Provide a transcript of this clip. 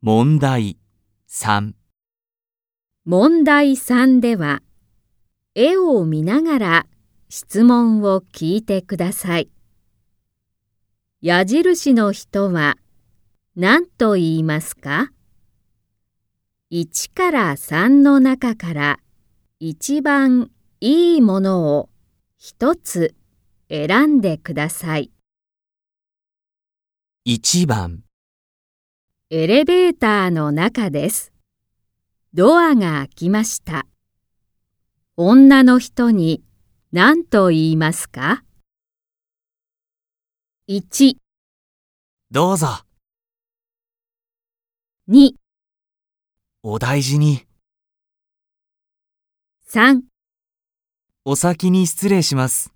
問題3問題3では、絵を見ながら質問を聞いてください。矢印の人は何と言いますか ?1 から3の中から一番いいものを一つ選んでください。1番エレベーターの中です。ドアが開きました。女の人に何と言いますか ?1、どうぞ2、お大事に3お先に失礼します